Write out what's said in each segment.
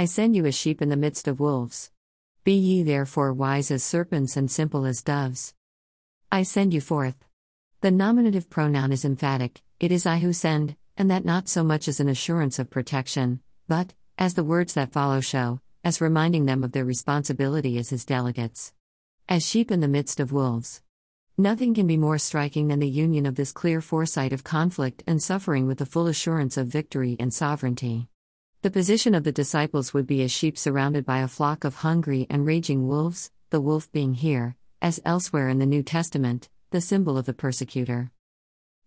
I send you as sheep in the midst of wolves. Be ye therefore wise as serpents and simple as doves. I send you forth. The nominative pronoun is emphatic, it is I who send, and that not so much as an assurance of protection, but, as the words that follow show, as reminding them of their responsibility as his delegates. As sheep in the midst of wolves. Nothing can be more striking than the union of this clear foresight of conflict and suffering with the full assurance of victory and sovereignty. The position of the disciples would be as sheep surrounded by a flock of hungry and raging wolves, the wolf being here, as elsewhere in the New Testament, the symbol of the persecutor.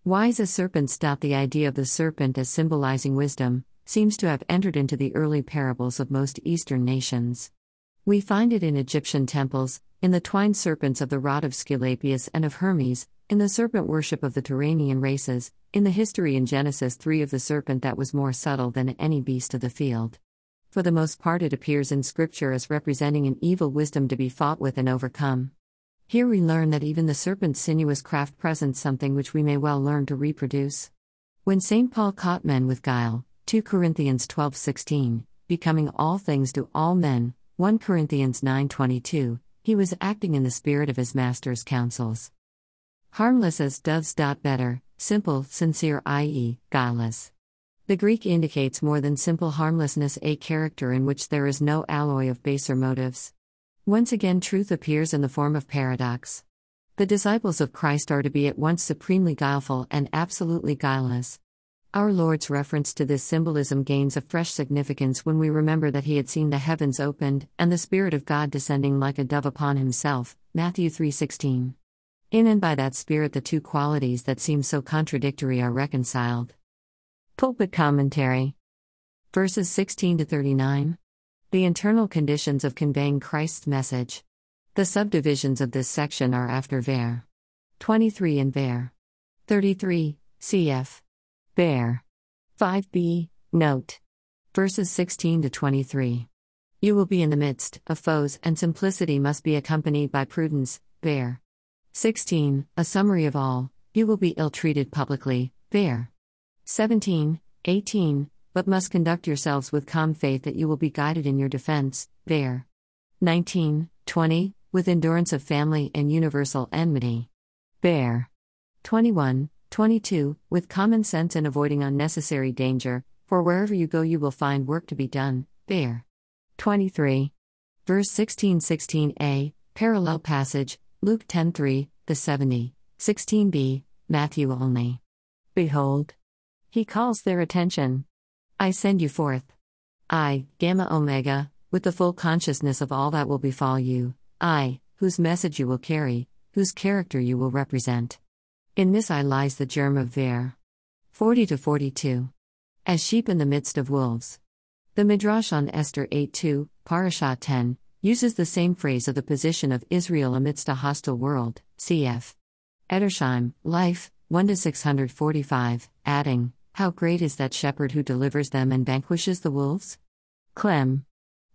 Why Wise as serpents. The idea of the serpent as symbolizing wisdom seems to have entered into the early parables of most Eastern nations. We find it in Egyptian temples, in the twined serpents of the rod of Aesculapius and of Hermes, in the serpent worship of the Turanian races, in the history in Genesis 3 of the serpent that was more subtle than any beast of the field. For the most part, it appears in Scripture as representing an evil wisdom to be fought with and overcome. Here we learn that even the serpent's sinuous craft presents something which we may well learn to reproduce. When St. Paul caught men with guile, 2 Corinthians 12:16, becoming all things to all men, 1 Corinthians 9:22, he was acting in the spirit of his master's counsels. Harmless as doves. Dot Better, simple, sincere, i.e., guileless. The Greek indicates more than simple harmlessness, a character in which there is no alloy of baser motives. Once again, truth appears in the form of paradox. The disciples of Christ are to be at once supremely guileful and absolutely guileless. Our Lord's reference to this symbolism gains a fresh significance when we remember that he had seen the heavens opened and the spirit of God descending like a dove upon himself. Matthew 3:16. In and by that spirit the two qualities that seem so contradictory are reconciled. Pulpit commentary. Verses 16 to 39. The internal conditions of conveying Christ's message. The subdivisions of this section are after ver. 23 and ver. 33, cf. Bear. 5b, note. Verses 16 to 23. You will be in the midst of foes, and simplicity must be accompanied by prudence. Bear. 16. A summary of all. You will be ill treated publicly. there. 17, 18. But must conduct yourselves with calm faith that you will be guided in your defense. there. 19, 20. With endurance of family and universal enmity. Bear. 21, 22. With common sense and avoiding unnecessary danger, for wherever you go you will find work to be done. Bear. 23. Verse 16 16a, parallel passage, Luke 10:3, the 70, 16b, Matthew only. Behold, he calls their attention. I send you forth. I, Gamma Omega, with the full consciousness of all that will befall you, I, whose message you will carry, whose character you will represent. In this I lies the germ of Ver. 40 to 42. As sheep in the midst of wolves. The Midrash on Esther 8 2, Parashat 10, uses the same phrase of the position of Israel amidst a hostile world, cf. Edersheim, Life, 1 to 645, adding, How great is that shepherd who delivers them and vanquishes the wolves? Clem.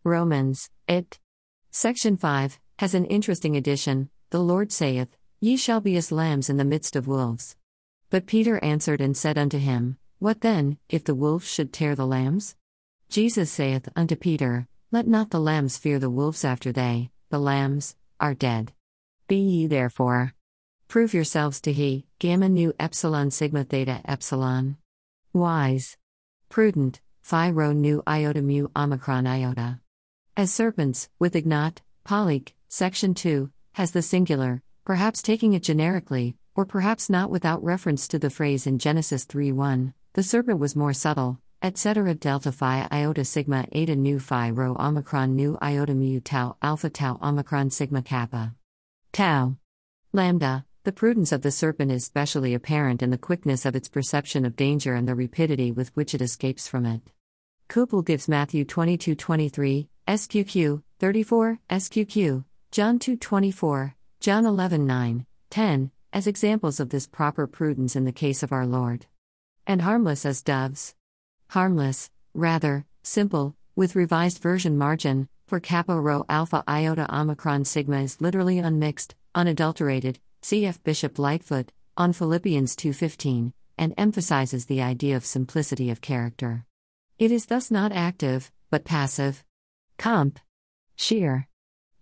Romans, it. Section 5, has an interesting addition The Lord saith, Ye shall be as lambs in the midst of wolves. But Peter answered and said unto him, What then, if the wolves should tear the lambs? Jesus saith unto Peter, Let not the lambs fear the wolves after they, the lambs, are dead. Be ye therefore. Prove yourselves to he, gamma nu epsilon sigma theta epsilon. Wise. Prudent, phi rho nu iota mu omicron iota. As serpents, with ignat, polyg, section 2, has the singular, perhaps taking it generically, or perhaps not without reference to the phrase in Genesis 3 1, the serpent was more subtle, etc. Delta phi iota sigma eta nu phi rho omicron nu iota mu tau alpha tau omicron sigma kappa. Tau. Lambda. The prudence of the serpent is specially apparent in the quickness of its perception of danger and the rapidity with which it escapes from it. Kupel gives Matthew 22 23, SQQ, 34, SQQ, John 2 24, John 11 9, 10, as examples of this proper prudence in the case of our Lord. And harmless as doves. Harmless, rather, simple, with revised version margin, for kappa rho alpha iota omicron sigma is literally unmixed, unadulterated, cf. Bishop Lightfoot, on Philippians 2.15, and emphasizes the idea of simplicity of character. It is thus not active, but passive, Comp. Shir.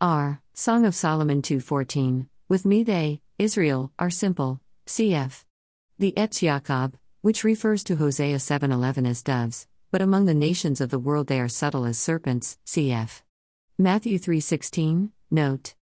R. Song of Solomon 2:14. With me they, Israel, are simple. Cf. The Etz Yaakov, which refers to Hosea 7:11 as doves, but among the nations of the world they are subtle as serpents. Cf. Matthew 3:16. Note.